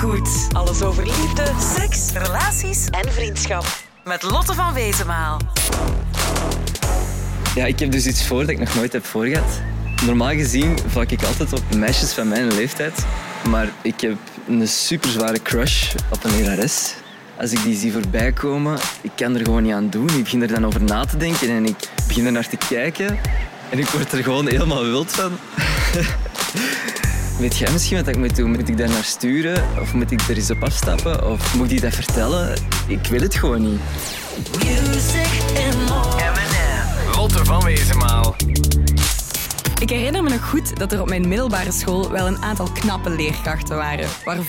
goed. Alles over liefde, seks, relaties en vriendschap. Met Lotte van Wezenmaal. Ja, ik heb dus iets voor dat ik nog nooit heb voorgehad. Normaal gezien vlak ik altijd op meisjes van mijn leeftijd. Maar ik heb een super zware crush op een lerares. Als ik die zie voorbij komen, ik kan er gewoon niet aan doen. Ik begin er dan over na te denken en ik begin er naar te kijken. En ik word er gewoon helemaal wild van. Weet jij misschien wat ik moet doen? Moet ik daar naar sturen? Of moet ik er eens op afstappen? Of moet ik dat vertellen? Ik wil het gewoon niet. Lotte van Wezenmaal. Ik herinner me nog goed dat er op mijn middelbare school wel een aantal knappe leerkrachten waren, waar 95%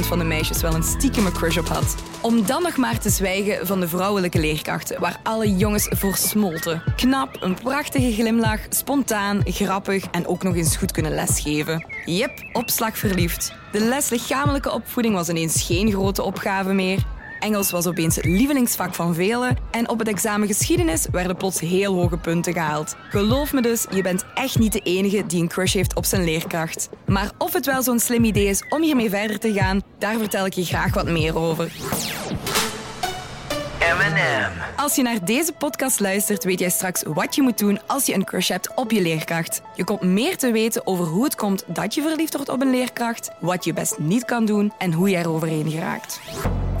van de meisjes wel een stiekeme crush op had. Om dan nog maar te zwijgen van de vrouwelijke leerkrachten, waar alle jongens voor smolten. Knap, een prachtige glimlach, spontaan, grappig en ook nog eens goed kunnen lesgeven. Jep, opslag verliefd. De les lichamelijke opvoeding was ineens geen grote opgave meer. Engels was opeens het lievelingsvak van velen en op het examen geschiedenis werden plots heel hoge punten gehaald. Geloof me dus, je bent echt niet de enige die een crush heeft op zijn leerkracht. Maar of het wel zo'n slim idee is om hiermee verder te gaan, daar vertel ik je graag wat meer over. Als je naar deze podcast luistert, weet jij straks wat je moet doen als je een crush hebt op je leerkracht. Je komt meer te weten over hoe het komt dat je verliefd wordt op een leerkracht, wat je best niet kan doen en hoe je er overheen geraakt.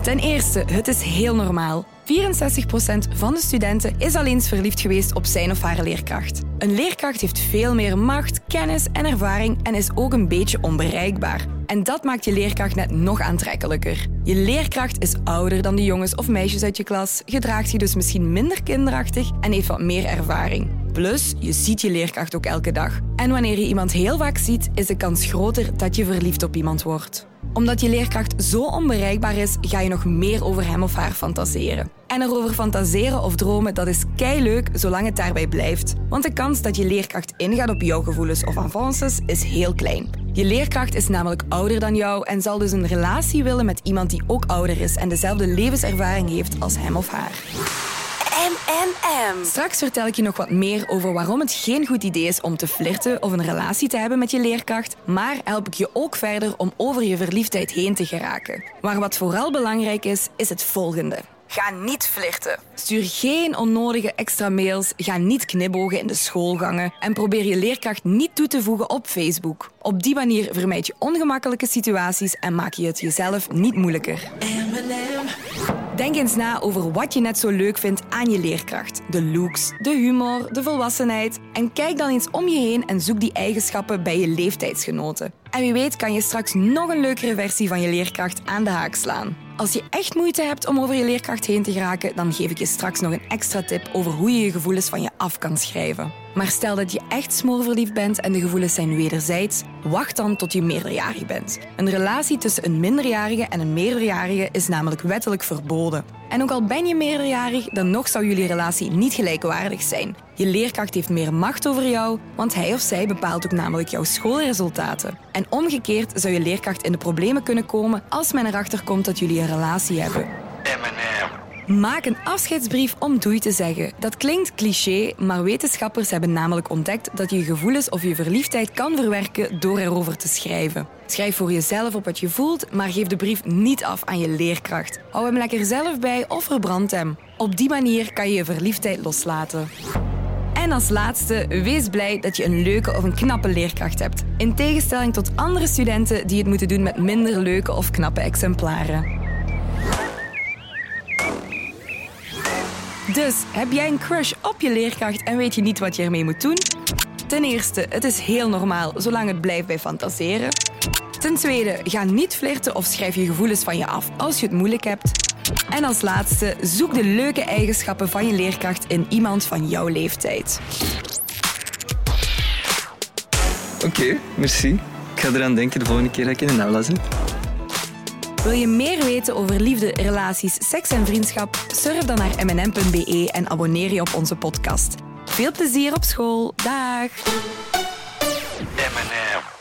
Ten eerste, het is heel normaal. 64% van de studenten is al eens verliefd geweest op zijn of haar leerkracht. Een leerkracht heeft veel meer macht, kennis en ervaring en is ook een beetje onbereikbaar. En dat maakt je leerkracht net nog aantrekkelijker. Je leerkracht is ouder dan de jongens of meisjes uit je klas, gedraagt zich dus misschien minder kinderachtig en heeft wat meer ervaring. Plus, je ziet je leerkracht ook elke dag. En wanneer je iemand heel vaak ziet, is de kans groter dat je verliefd op iemand wordt omdat je leerkracht zo onbereikbaar is, ga je nog meer over hem of haar fantaseren. En erover fantaseren of dromen, dat is kei leuk zolang het daarbij blijft. Want de kans dat je leerkracht ingaat op jouw gevoelens of avances is heel klein. Je leerkracht is namelijk ouder dan jou en zal dus een relatie willen met iemand die ook ouder is en dezelfde levenservaring heeft als hem of haar. M&M. Straks vertel ik je nog wat meer over waarom het geen goed idee is om te flirten of een relatie te hebben met je leerkracht, maar help ik je ook verder om over je verliefdheid heen te geraken. Maar wat vooral belangrijk is, is het volgende. Ga niet flirten. Stuur geen onnodige extra mails, ga niet knipogen in de schoolgangen en probeer je leerkracht niet toe te voegen op Facebook. Op die manier vermijd je ongemakkelijke situaties en maak je het jezelf niet moeilijker. Denk eens na over wat je net zo leuk vindt aan je leerkracht. De looks, de humor, de volwassenheid. En kijk dan eens om je heen en zoek die eigenschappen bij je leeftijdsgenoten. En wie weet kan je straks nog een leukere versie van je leerkracht aan de haak slaan. Als je echt moeite hebt om over je leerkracht heen te geraken, dan geef ik je straks nog een extra tip over hoe je je gevoelens van je af kan schrijven. Maar stel dat je echt smoorverliefd bent en de gevoelens zijn wederzijds, wacht dan tot je meerderjarig bent. Een relatie tussen een minderjarige en een meerderjarige is namelijk wettelijk verboden. En ook al ben je meerderjarig, dan nog zou jullie relatie niet gelijkwaardig zijn. Je leerkracht heeft meer macht over jou, want hij of zij bepaalt ook namelijk jouw schoolresultaten. En omgekeerd zou je leerkracht in de problemen kunnen komen als men erachter komt dat jullie een relatie hebben. Maak een afscheidsbrief om doei te zeggen. Dat klinkt cliché, maar wetenschappers hebben namelijk ontdekt dat je gevoelens of je verliefdheid kan verwerken door erover te schrijven. Schrijf voor jezelf op wat je voelt, maar geef de brief niet af aan je leerkracht. Hou hem lekker zelf bij of verbrand hem. Op die manier kan je je verliefdheid loslaten. En als laatste, wees blij dat je een leuke of een knappe leerkracht hebt. In tegenstelling tot andere studenten die het moeten doen met minder leuke of knappe exemplaren. Dus heb jij een crush op je leerkracht en weet je niet wat je ermee moet doen? Ten eerste, het is heel normaal zolang het blijft bij fantaseren. Ten tweede, ga niet flirten of schrijf je gevoelens van je af als je het moeilijk hebt. En als laatste, zoek de leuke eigenschappen van je leerkracht in iemand van jouw leeftijd. Oké, merci. Ik ga eraan denken de volgende keer dat ik in een aula zit. Wil je meer weten over liefde, relaties, seks en vriendschap? Surf dan naar mnm.be en abonneer je op onze podcast. Veel plezier op school. Dag. M&M.